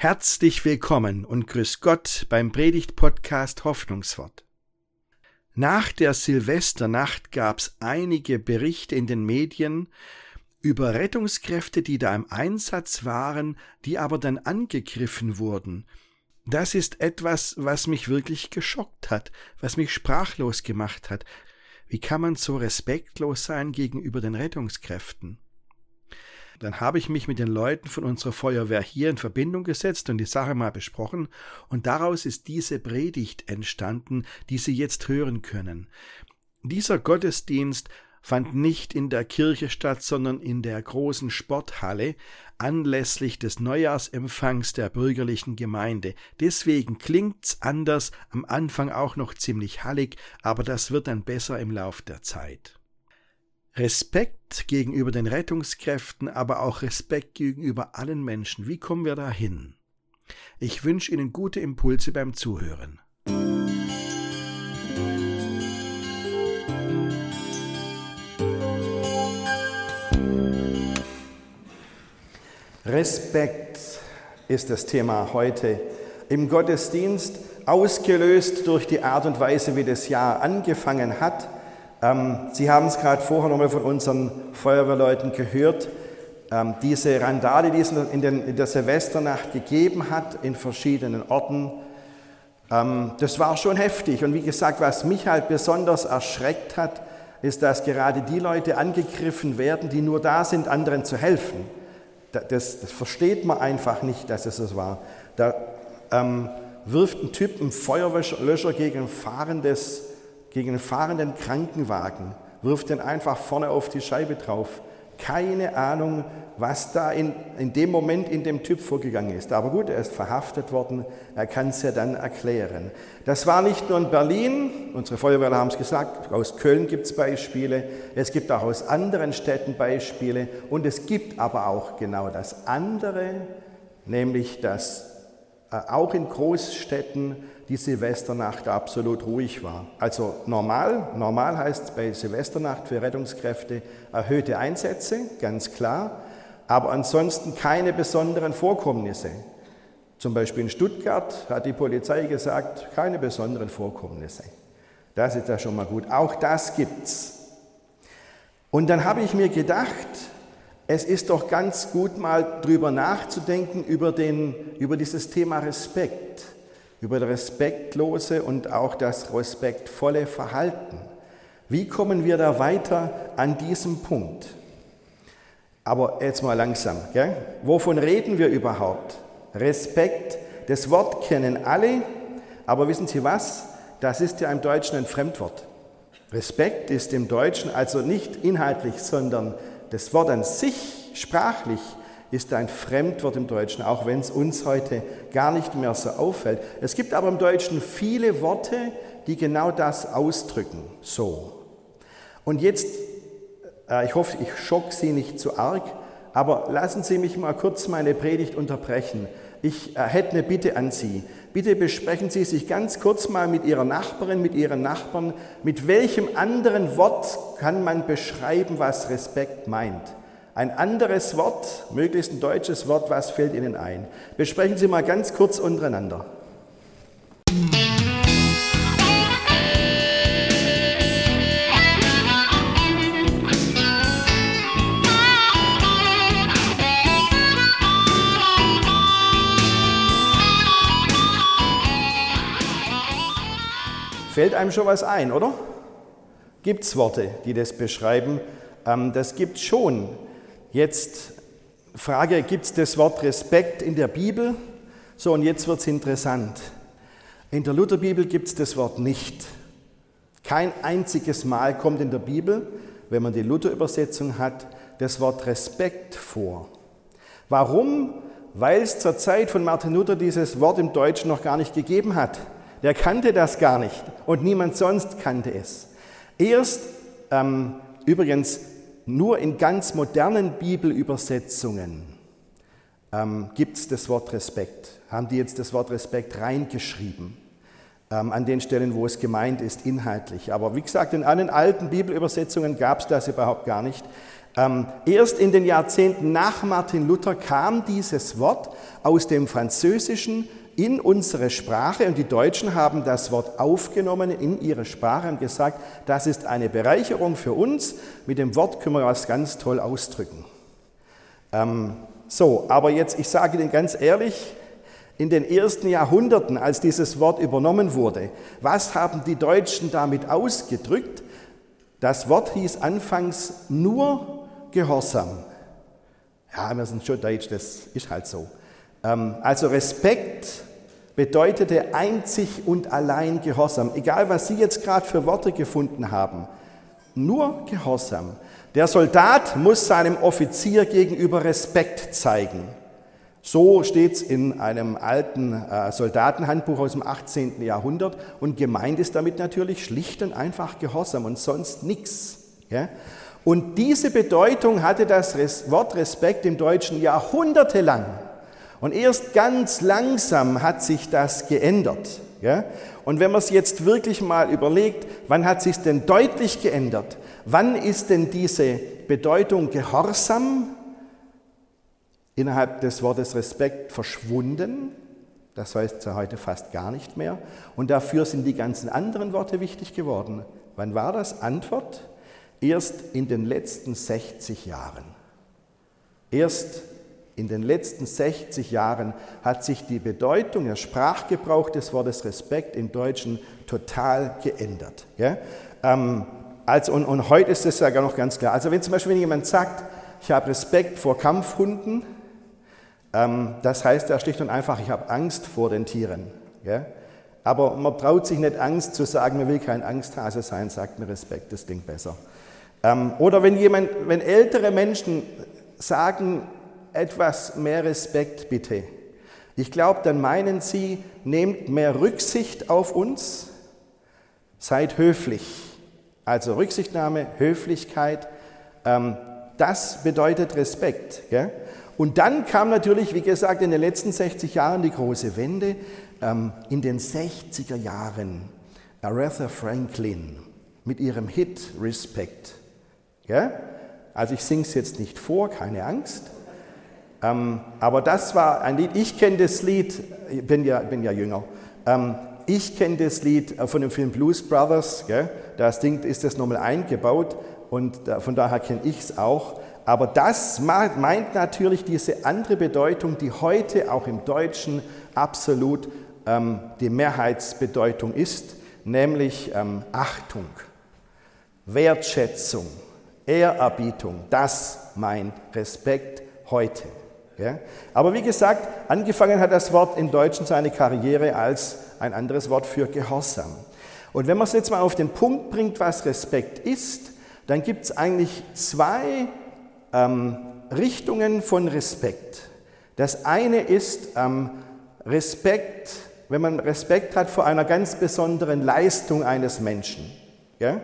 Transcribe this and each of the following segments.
Herzlich willkommen und grüß Gott beim Predigt-Podcast Hoffnungswort. Nach der Silvesternacht gab's einige Berichte in den Medien über Rettungskräfte, die da im Einsatz waren, die aber dann angegriffen wurden. Das ist etwas, was mich wirklich geschockt hat, was mich sprachlos gemacht hat. Wie kann man so respektlos sein gegenüber den Rettungskräften? Dann habe ich mich mit den Leuten von unserer Feuerwehr hier in Verbindung gesetzt und die Sache mal besprochen, und daraus ist diese Predigt entstanden, die Sie jetzt hören können. Dieser Gottesdienst fand nicht in der Kirche statt, sondern in der großen Sporthalle anlässlich des Neujahrsempfangs der bürgerlichen Gemeinde. Deswegen klingt's anders, am Anfang auch noch ziemlich hallig, aber das wird dann besser im Lauf der Zeit. Respekt gegenüber den Rettungskräften, aber auch Respekt gegenüber allen Menschen. Wie kommen wir dahin? Ich wünsche Ihnen gute Impulse beim Zuhören. Respekt ist das Thema heute im Gottesdienst, ausgelöst durch die Art und Weise, wie das Jahr angefangen hat ähm, Sie haben es gerade vorher nochmal von unseren Feuerwehrleuten gehört. Ähm, diese Randale, die es in, den, in, der Silvesternacht gegeben hat, in verschiedenen Orten, ähm, das war schon heftig. Und wie gesagt, was mich halt besonders erschreckt hat, ist, dass gerade die Leute angegriffen werden, die nur da sind, anderen zu helfen. Das, das versteht man einfach nicht, dass es so war. Da ähm, wirft ein Typ einen Feuerlöscher gegen ein fahrendes gegen einen fahrenden Krankenwagen, wirft den einfach vorne auf die Scheibe drauf. Keine Ahnung, was da in, in dem Moment in dem Typ vorgegangen ist. Aber gut, er ist verhaftet worden, er kann es ja dann erklären. Das war nicht nur in Berlin, unsere Feuerwehrler haben es gesagt, aus Köln gibt es Beispiele, es gibt auch aus anderen Städten Beispiele und es gibt aber auch genau das andere, nämlich dass äh, auch in Großstädten die Silvesternacht absolut ruhig war. Also normal, normal heißt bei Silvesternacht für Rettungskräfte erhöhte Einsätze, ganz klar, aber ansonsten keine besonderen Vorkommnisse. Zum Beispiel in Stuttgart hat die Polizei gesagt, keine besonderen Vorkommnisse. Das ist ja schon mal gut. Auch das gibt's. Und dann habe ich mir gedacht, es ist doch ganz gut mal drüber nachzudenken über, den, über dieses Thema Respekt über das respektlose und auch das respektvolle Verhalten. Wie kommen wir da weiter an diesem Punkt? Aber jetzt mal langsam. Gell? Wovon reden wir überhaupt? Respekt, das Wort kennen alle, aber wissen Sie was? Das ist ja im Deutschen ein Fremdwort. Respekt ist im Deutschen also nicht inhaltlich, sondern das Wort an sich sprachlich ist ein Fremdwort im Deutschen, auch wenn es uns heute gar nicht mehr so auffällt. Es gibt aber im Deutschen viele Worte, die genau das ausdrücken. So. Und jetzt, äh, ich hoffe, ich schock Sie nicht zu arg, aber lassen Sie mich mal kurz meine Predigt unterbrechen. Ich äh, hätte eine Bitte an Sie. Bitte besprechen Sie sich ganz kurz mal mit Ihrer Nachbarin, mit Ihren Nachbarn, mit welchem anderen Wort kann man beschreiben, was Respekt meint. Ein anderes Wort, möglichst ein deutsches Wort, was fällt Ihnen ein? Besprechen Sie mal ganz kurz untereinander. Fällt einem schon was ein, oder? Gibt es Worte, die das beschreiben? Ähm, das gibt es schon. Jetzt Frage, gibt es das Wort Respekt in der Bibel? So, und jetzt wird es interessant. In der Lutherbibel gibt es das Wort nicht. Kein einziges Mal kommt in der Bibel, wenn man die Luther-Übersetzung hat, das Wort Respekt vor. Warum? Weil es zur Zeit von Martin Luther dieses Wort im Deutschen noch gar nicht gegeben hat. Der kannte das gar nicht und niemand sonst kannte es. Erst ähm, übrigens nur in ganz modernen Bibelübersetzungen ähm, gibt es das Wort Respekt. Haben die jetzt das Wort Respekt reingeschrieben? Ähm, an den Stellen, wo es gemeint ist, inhaltlich. Aber wie gesagt, in allen alten Bibelübersetzungen gab es das überhaupt gar nicht. Ähm, erst in den Jahrzehnten nach Martin Luther kam dieses Wort aus dem Französischen in unsere Sprache und die Deutschen haben das Wort aufgenommen in ihre Sprache und gesagt, das ist eine Bereicherung für uns, mit dem Wort können wir was ganz toll ausdrücken. Ähm, so, aber jetzt, ich sage Ihnen ganz ehrlich, in den ersten Jahrhunderten, als dieses Wort übernommen wurde, was haben die Deutschen damit ausgedrückt? Das Wort hieß anfangs nur Gehorsam. Ja, wir sind schon deutsch, das ist halt so. Ähm, also Respekt bedeutete einzig und allein Gehorsam. Egal, was Sie jetzt gerade für Worte gefunden haben, nur Gehorsam. Der Soldat muss seinem Offizier gegenüber Respekt zeigen. So steht es in einem alten äh, Soldatenhandbuch aus dem 18. Jahrhundert und gemeint ist damit natürlich schlicht und einfach Gehorsam und sonst nichts. Ja? Und diese Bedeutung hatte das Wort Respekt im Deutschen jahrhundertelang. Und erst ganz langsam hat sich das geändert. Ja? Und wenn man es jetzt wirklich mal überlegt, wann hat sich denn deutlich geändert? Wann ist denn diese Bedeutung Gehorsam innerhalb des Wortes Respekt verschwunden? Das heißt ja heute fast gar nicht mehr. Und dafür sind die ganzen anderen Worte wichtig geworden. Wann war das? Antwort? Erst in den letzten 60 Jahren. Erst in den letzten 60 Jahren hat sich die Bedeutung, der Sprachgebrauch des Wortes Respekt im Deutschen total geändert. Ja? Ähm, also, und, und, heute ist es ja noch ganz klar. Also wenn zum Beispiel jemand sagt, ich habe Respekt vor Kampfhunden, ähm, das heißt ja schlicht und einfach, ich habe Angst vor den Tieren. Ja? Aber man traut sich nicht Angst zu sagen, man will kein Angsthase sein, sagt mir Respekt, das klingt besser. Ähm, oder wenn jemand, wenn ältere Menschen sagen, etwas mehr Respekt bitte. Ich glaube, dann meinen sie, nehmt mehr Rücksicht auf uns, seid höflich. Also Rücksichtnahme, Höflichkeit, ähm, das bedeutet Respekt. Gell? Und dann kam natürlich, wie gesagt, in den letzten 60 Jahren die große Wende. Ähm, in den 60er Jahren Aretha Franklin mit ihrem Hit Respect. Gell? Also ich singe es jetzt nicht vor, keine Angst. Ähm, aber das war ein Lied, ich kenne das Lied, ich bin ja, bin ja jünger, ähm, ich kenne das Lied äh, von dem Film Blues Brothers, gell? das Ding ist das nochmal eingebaut und da, von daher kenne ich es auch. Aber das meint natürlich diese andere Bedeutung, die heute auch im Deutschen absolut ähm, die Mehrheitsbedeutung ist, nämlich ähm, Achtung, Wertschätzung, Ehrerbietung. Das meint Respekt heute. Ja? Aber wie gesagt, angefangen hat das Wort im Deutschen seine Karriere als ein anderes Wort für Gehorsam. Und wenn man es jetzt mal auf den Punkt bringt, was Respekt ist, dann gibt es eigentlich zwei ähm, Richtungen von Respekt. Das eine ist ähm, Respekt, wenn man Respekt hat vor einer ganz besonderen Leistung eines Menschen. Ja?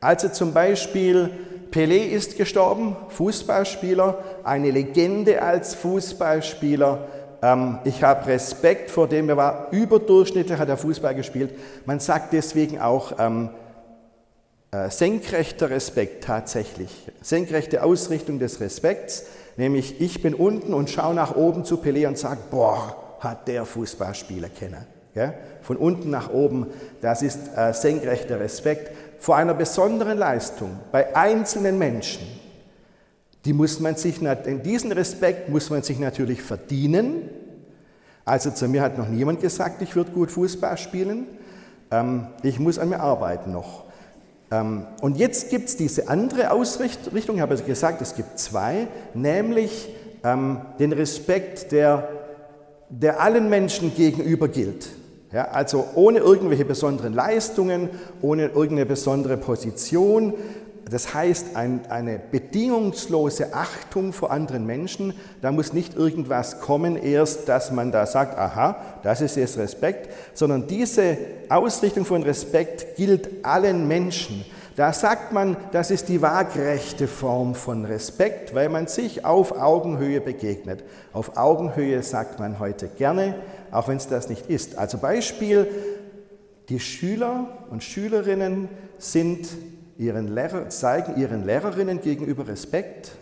Also zum Beispiel Pelé ist gestorben, Fußballspieler, eine Legende als Fußballspieler. Ähm, ich habe Respekt vor dem, er war überdurchschnittlich, hat er Fußball gespielt. Man sagt deswegen auch ähm, äh, senkrechter Respekt tatsächlich, senkrechte Ausrichtung des Respekts, nämlich ich bin unten und schaue nach oben zu Pelé und sage, boah, hat der Fußballspieler kennen. Ja? Von unten nach oben, das ist äh, senkrechter Respekt vor einer besonderen Leistung bei einzelnen Menschen, die muss man sich, diesen Respekt muss man sich natürlich verdienen. Also zu mir hat noch niemand gesagt, ich würde gut Fußball spielen. Ähm, ich muss an mir arbeiten noch. Ähm, und jetzt gibt es diese andere Ausrichtung, ich habe gesagt, es gibt zwei, nämlich ähm, den Respekt, der, der allen Menschen gegenüber gilt. Ja, also ohne irgendwelche besonderen Leistungen, ohne irgendeine besondere Position. Das heißt, ein, eine bedingungslose Achtung vor anderen Menschen. Da muss nicht irgendwas kommen, erst, dass man da sagt, aha, das ist jetzt Respekt, sondern diese Ausrichtung von Respekt gilt allen Menschen. Da sagt man, das ist die waagrechte Form von Respekt, weil man sich auf Augenhöhe begegnet. Auf Augenhöhe sagt man heute gerne, auch wenn es das nicht ist. Also Beispiel, die Schüler und Schülerinnen sind ihren Lehrer, zeigen ihren Lehrerinnen gegenüber Respekt,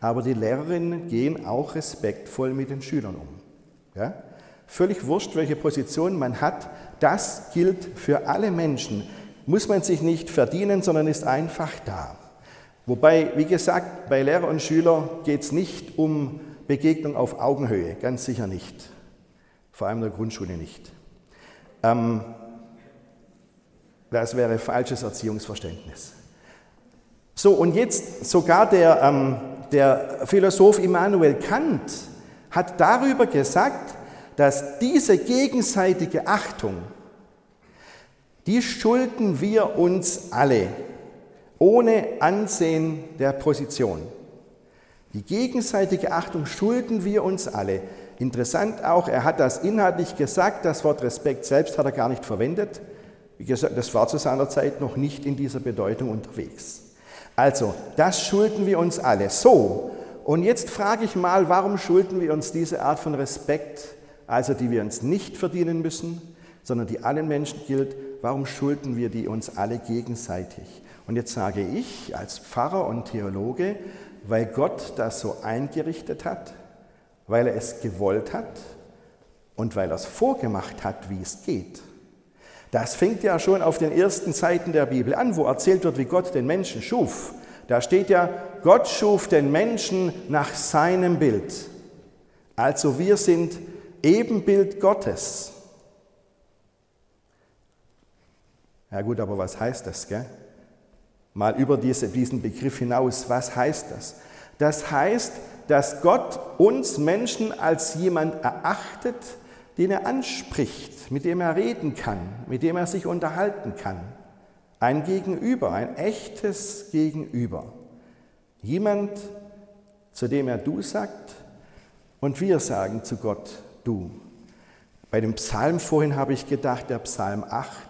aber die Lehrerinnen gehen auch respektvoll mit den Schülern um. Ja? Völlig wurscht, welche Position man hat, das gilt für alle Menschen. Muss man sich nicht verdienen, sondern ist einfach da. Wobei, wie gesagt, bei Lehrer und Schüler geht es nicht um Begegnung auf Augenhöhe, ganz sicher nicht. Vor allem in der Grundschule nicht. Ähm, das wäre falsches Erziehungsverständnis. So, und jetzt sogar der, ähm, der Philosoph Immanuel Kant hat darüber gesagt, dass diese gegenseitige Achtung, die schulden wir uns alle, ohne Ansehen der Position. Die gegenseitige Achtung schulden wir uns alle. Interessant auch, er hat das inhaltlich gesagt, das Wort Respekt selbst hat er gar nicht verwendet. Wie gesagt, das war zu seiner Zeit noch nicht in dieser Bedeutung unterwegs. Also, das schulden wir uns alle. So, und jetzt frage ich mal, warum schulden wir uns diese Art von Respekt, also die wir uns nicht verdienen müssen, sondern die allen Menschen gilt, warum schulden wir die uns alle gegenseitig? Und jetzt sage ich als Pfarrer und Theologe, weil Gott das so eingerichtet hat, weil er es gewollt hat und weil er es vorgemacht hat, wie es geht. Das fängt ja schon auf den ersten Seiten der Bibel an, wo erzählt wird, wie Gott den Menschen schuf. Da steht ja, Gott schuf den Menschen nach seinem Bild. Also wir sind Ebenbild Gottes. Ja gut, aber was heißt das? Gell? Mal über diese, diesen Begriff hinaus, was heißt das? Das heißt, dass Gott uns Menschen als jemand erachtet, den er anspricht, mit dem er reden kann, mit dem er sich unterhalten kann. Ein Gegenüber, ein echtes Gegenüber. Jemand, zu dem er du sagt und wir sagen zu Gott du. Bei dem Psalm vorhin habe ich gedacht, der Psalm 8,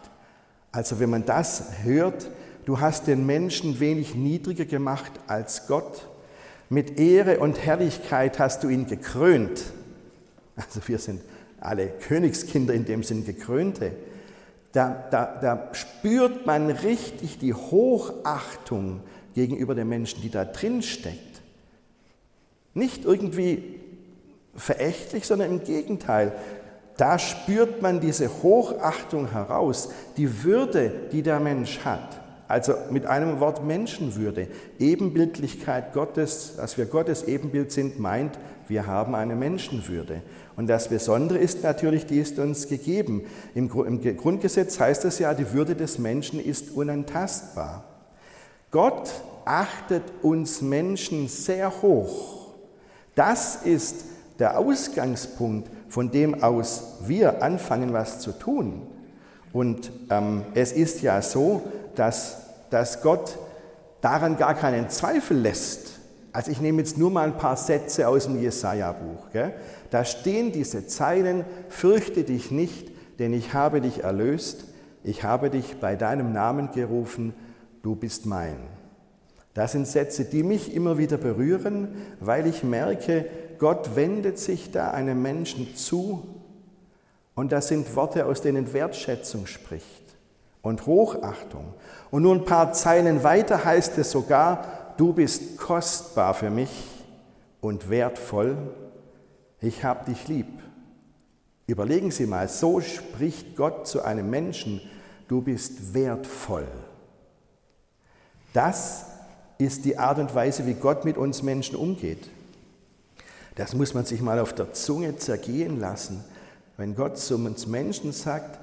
also wenn man das hört, du hast den Menschen wenig niedriger gemacht als Gott, mit Ehre und Herrlichkeit hast du ihn gekrönt. Also wir sind alle Königskinder in dem Sinn gekrönte, da, da, da spürt man richtig die Hochachtung gegenüber den Menschen, die da drin steckt. Nicht irgendwie verächtlich, sondern im Gegenteil. Da spürt man diese Hochachtung heraus, die Würde, die der Mensch hat. Also mit einem Wort Menschenwürde. Ebenbildlichkeit Gottes, dass wir Gottes Ebenbild sind, meint, wir haben eine Menschenwürde. Und das Besondere ist natürlich, die ist uns gegeben. Im Grundgesetz heißt es ja, die Würde des Menschen ist unantastbar. Gott achtet uns Menschen sehr hoch. Das ist der Ausgangspunkt, von dem aus wir anfangen, was zu tun. Und ähm, es ist ja so, dass, dass Gott daran gar keinen Zweifel lässt. Also ich nehme jetzt nur mal ein paar Sätze aus dem Jesaja-Buch. Da stehen diese Zeilen, fürchte dich nicht, denn ich habe dich erlöst, ich habe dich bei deinem Namen gerufen, du bist mein. Das sind Sätze, die mich immer wieder berühren, weil ich merke, Gott wendet sich da einem Menschen zu und das sind Worte, aus denen Wertschätzung spricht und Hochachtung. Und nur ein paar Zeilen weiter heißt es sogar, du bist kostbar für mich und wertvoll ich habe dich lieb. Überlegen Sie mal, so spricht Gott zu einem Menschen, du bist wertvoll. Das ist die Art und Weise, wie Gott mit uns Menschen umgeht. Das muss man sich mal auf der Zunge zergehen lassen. Wenn Gott zu uns Menschen sagt,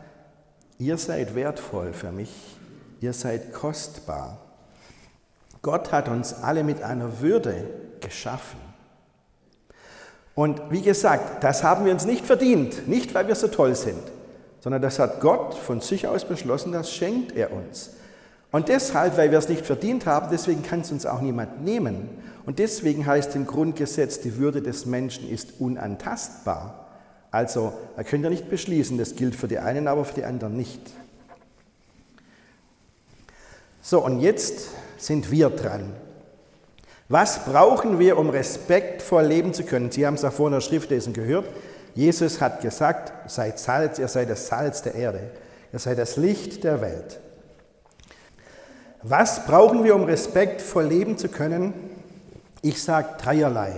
ihr seid wertvoll für mich, ihr seid kostbar. Gott hat uns alle mit einer Würde geschaffen. Und wie gesagt, das haben wir uns nicht verdient, nicht weil wir so toll sind, sondern das hat Gott von sich aus beschlossen, das schenkt er uns. Und deshalb, weil wir es nicht verdient haben, deswegen kann es uns auch niemand nehmen. Und deswegen heißt im Grundgesetz, die Würde des Menschen ist unantastbar. Also, da könnt ihr nicht beschließen, das gilt für die einen, aber für die anderen nicht. So, und jetzt sind wir dran. Was brauchen wir, um respektvoll leben zu können? Sie haben es auch vorhin in der Schriftlesen gehört. Jesus hat gesagt, seid Salz, ihr seid das Salz der Erde, ihr seid das Licht der Welt. Was brauchen wir, um respektvoll leben zu können? Ich sage dreierlei.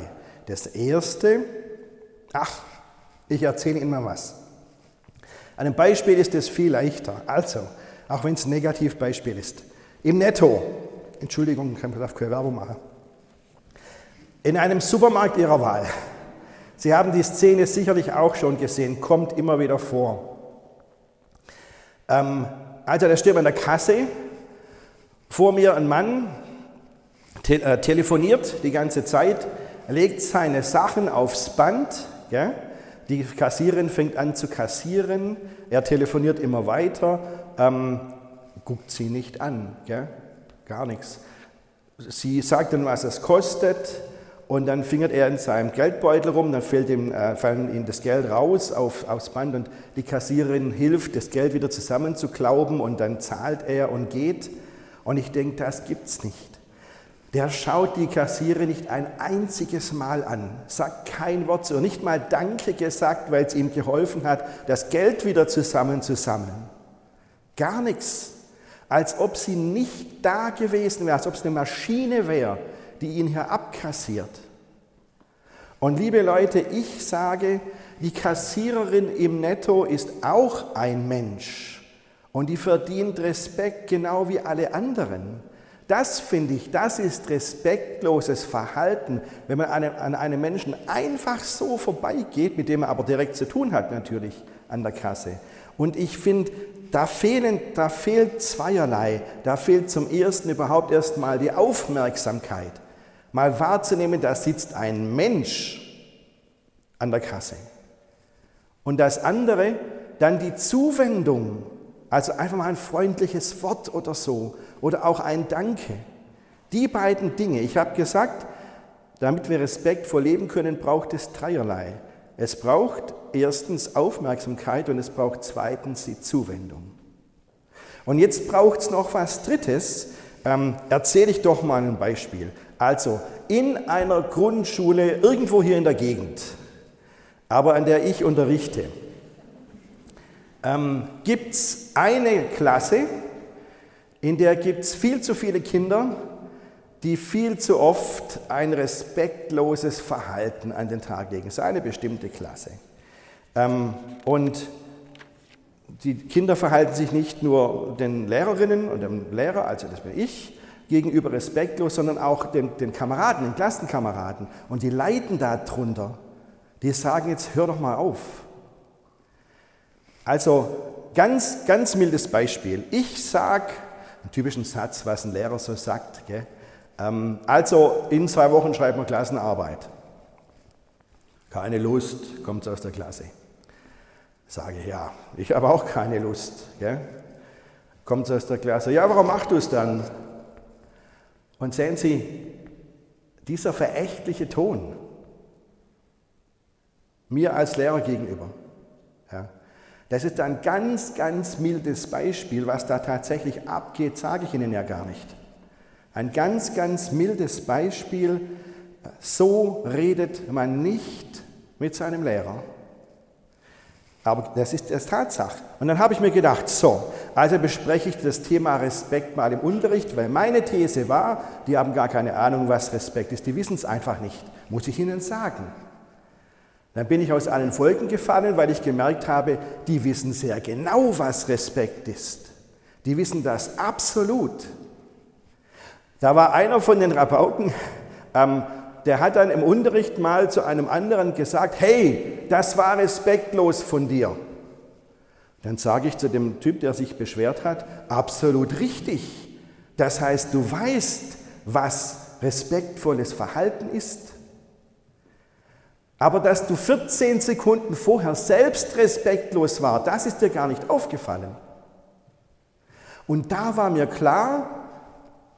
Das erste, ach, ich erzähle Ihnen mal was. An einem Beispiel ist es viel leichter. Also, auch wenn es ein Negativbeispiel ist. Im Netto, Entschuldigung, ich darf keine Werbung machen. In einem Supermarkt Ihrer Wahl. Sie haben die Szene sicherlich auch schon gesehen, kommt immer wieder vor. Ähm, also, da steht an der Kasse, vor mir ein Mann, te äh, telefoniert die ganze Zeit, legt seine Sachen aufs Band, ja? die Kassierin fängt an zu kassieren, er telefoniert immer weiter, ähm, guckt sie nicht an, ja? gar nichts. Sie sagt dann, was es kostet, und dann fingert er in seinem Geldbeutel rum, dann fällt ihm, äh, fallen ihm das Geld raus auf, aufs Band und die Kassiererin hilft, das Geld wieder zusammenzuklauben und dann zahlt er und geht. Und ich denke, das gibt's nicht. Der schaut die Kassiere nicht ein einziges Mal an, sagt kein Wort so, nicht mal Danke gesagt, weil es ihm geholfen hat, das Geld wieder zusammenzusammeln. Gar nichts. Als ob sie nicht da gewesen wäre, als ob es eine Maschine wäre, die ihn hier abkassiert. Und liebe Leute, ich sage, die Kassiererin im Netto ist auch ein Mensch und die verdient Respekt genau wie alle anderen. Das finde ich, das ist respektloses Verhalten, wenn man an einem Menschen einfach so vorbeigeht, mit dem man aber direkt zu tun hat natürlich an der Kasse. Und ich finde, da, fehlen, da fehlt zweierlei. Da fehlt zum Ersten überhaupt erstmal die Aufmerksamkeit mal wahrzunehmen, da sitzt ein Mensch an der Kasse. Und das andere, dann die Zuwendung, also einfach mal ein freundliches Wort oder so, oder auch ein Danke. Die beiden Dinge, ich habe gesagt, damit wir respektvoll leben können, braucht es dreierlei. Es braucht erstens Aufmerksamkeit und es braucht zweitens die Zuwendung. Und jetzt braucht es noch was Drittes. Ähm, erzähle ich doch mal ein Beispiel. Also in einer Grundschule irgendwo hier in der Gegend, aber an der ich unterrichte, ähm, gibt es eine Klasse, in der gibt es viel zu viele Kinder, die viel zu oft ein respektloses Verhalten an den Tag legen. Ist eine bestimmte Klasse. Ähm, und die Kinder verhalten sich nicht nur den Lehrerinnen und dem Lehrer, also das bin ich, gegenüber respektlos, sondern auch den, den Kameraden, den Klassenkameraden. Und die leiden darunter. Die sagen jetzt, hör doch mal auf. Also ganz, ganz mildes Beispiel. Ich sage, einen typischen Satz, was ein Lehrer so sagt, ähm, also in zwei Wochen schreibt man Klassenarbeit. Keine Lust, kommt aus der Klasse. Sage ja, ich habe auch keine Lust. Gell? Kommt aus der Klasse. Ja, warum machst du es dann? Und sehen Sie, dieser verächtliche Ton mir als Lehrer gegenüber, ja, das ist ein ganz, ganz mildes Beispiel, was da tatsächlich abgeht, sage ich Ihnen ja gar nicht. Ein ganz, ganz mildes Beispiel, so redet man nicht mit seinem Lehrer. Aber das ist das Tatsache. Und dann habe ich mir gedacht, so, also bespreche ich das Thema Respekt mal im Unterricht, weil meine These war, die haben gar keine Ahnung, was Respekt ist. Die wissen es einfach nicht, muss ich ihnen sagen. Dann bin ich aus allen Folgen gefallen, weil ich gemerkt habe, die wissen sehr genau, was Respekt ist. Die wissen das absolut. Da war einer von den Rabauten, ähm, der hat dann im Unterricht mal zu einem anderen gesagt, hey, das war respektlos von dir. Dann sage ich zu dem Typ, der sich beschwert hat, absolut richtig. Das heißt, du weißt, was respektvolles Verhalten ist. Aber dass du 14 Sekunden vorher selbst respektlos war, das ist dir gar nicht aufgefallen. Und da war mir klar,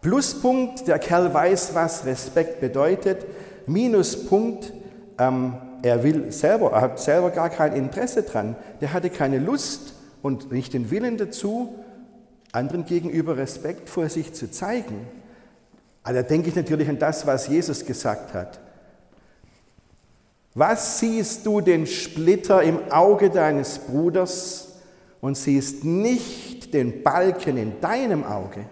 Pluspunkt, der Kerl weiß, was Respekt bedeutet. Minuspunkt, ähm, er will selber, er hat selber gar kein Interesse dran. Der hatte keine Lust und nicht den Willen dazu, anderen gegenüber respektvoll sich zu zeigen. Also da denke ich natürlich an das, was Jesus gesagt hat. Was siehst du den Splitter im Auge deines Bruders und siehst nicht den Balken in deinem Auge?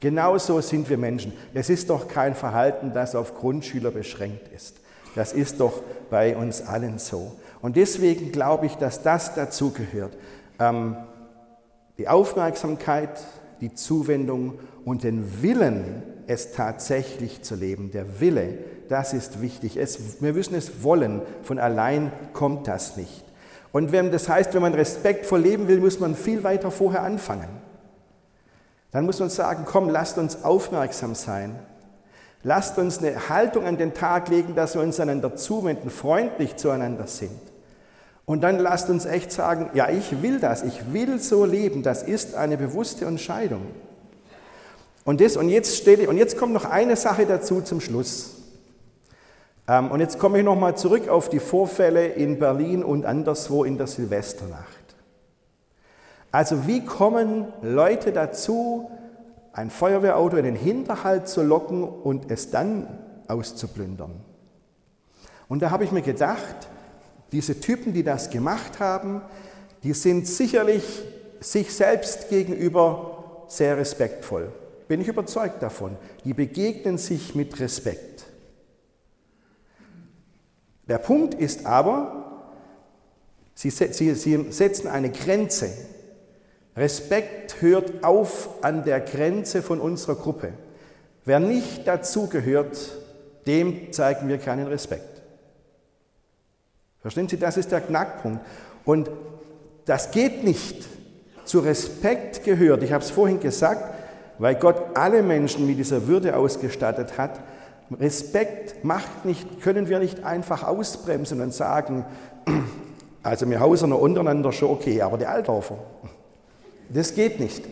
Genauso sind wir Menschen. Es ist doch kein Verhalten, das auf Grundschüler beschränkt ist. Das ist doch bei uns allen so. Und deswegen glaube ich, dass das dazugehört. Ähm, die Aufmerksamkeit, die Zuwendung und den Willen, es tatsächlich zu leben. Der Wille, das ist wichtig. Es, wir müssen es wollen. Von allein kommt das nicht. Und wenn, das heißt, wenn man respektvoll leben will, muss man viel weiter vorher anfangen. Dann muss man sagen, komm, lasst uns aufmerksam sein. Lasst uns eine Haltung an den Tag legen, dass wir uns einander zuwenden, freundlich zueinander sind. Und dann lasst uns echt sagen, ja, ich will das, ich will so leben, das ist eine bewusste Entscheidung. Und, das, und, jetzt, steht, und jetzt kommt noch eine Sache dazu zum Schluss. Ähm, und jetzt komme ich nochmal zurück auf die Vorfälle in Berlin und anderswo in der Silvesternacht. Also wie kommen Leute dazu, ein Feuerwehrauto in den Hinterhalt zu locken und es dann auszuplündern? Und da habe ich mir gedacht, diese Typen, die das gemacht haben, die sind sicherlich sich selbst gegenüber sehr respektvoll. Bin ich überzeugt davon. Die begegnen sich mit Respekt. Der Punkt ist aber, sie, sie, sie setzen eine Grenze. Respekt hört auf an der Grenze von unserer Gruppe. Wer nicht dazugehört, dem zeigen wir keinen Respekt. Verstehen Sie, das ist der Knackpunkt. Und das geht nicht. Zu Respekt gehört, ich habe es vorhin gesagt, weil Gott alle Menschen mit dieser Würde ausgestattet hat. Respekt macht nicht, können wir nicht einfach ausbremsen und sagen, also wir hausen untereinander schon okay, aber die Altdorfer, das geht nicht.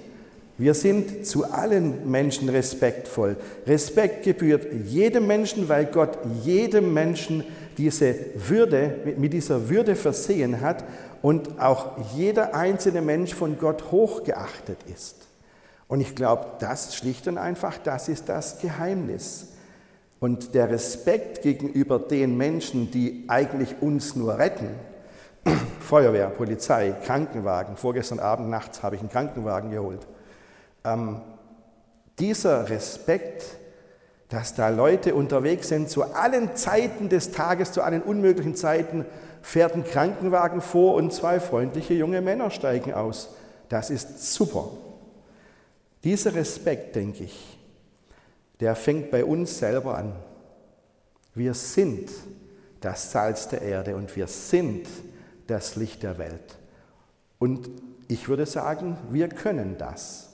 Wir sind zu allen Menschen respektvoll. Respekt gebührt jedem Menschen, weil Gott jedem Menschen diese Würde, mit dieser Würde versehen hat und auch jeder einzelne Mensch von Gott hochgeachtet ist. Und ich glaube, das schlicht und einfach, das ist das Geheimnis. Und der Respekt gegenüber den Menschen, die eigentlich uns nur retten, Feuerwehr, Polizei, Krankenwagen, vorgestern Abend nachts habe ich einen Krankenwagen geholt. Ähm, dieser Respekt dass da Leute unterwegs sind, zu allen Zeiten des Tages, zu allen unmöglichen Zeiten, fährt ein Krankenwagen vor und zwei freundliche junge Männer steigen aus. Das ist super. Dieser Respekt, denke ich, der fängt bei uns selber an. Wir sind das Salz der Erde und wir sind das Licht der Welt. Und ich würde sagen, wir können das.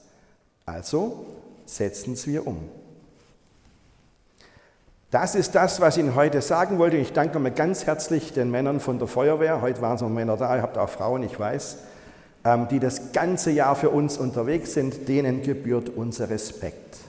Also setzen wir um. Das ist das, was ich Ihnen heute sagen wollte. Ich danke nochmal ganz herzlich den Männern von der Feuerwehr. Heute waren es noch Männer da, ihr habt auch Frauen, ich weiß, die das ganze Jahr für uns unterwegs sind. Denen gebührt unser Respekt.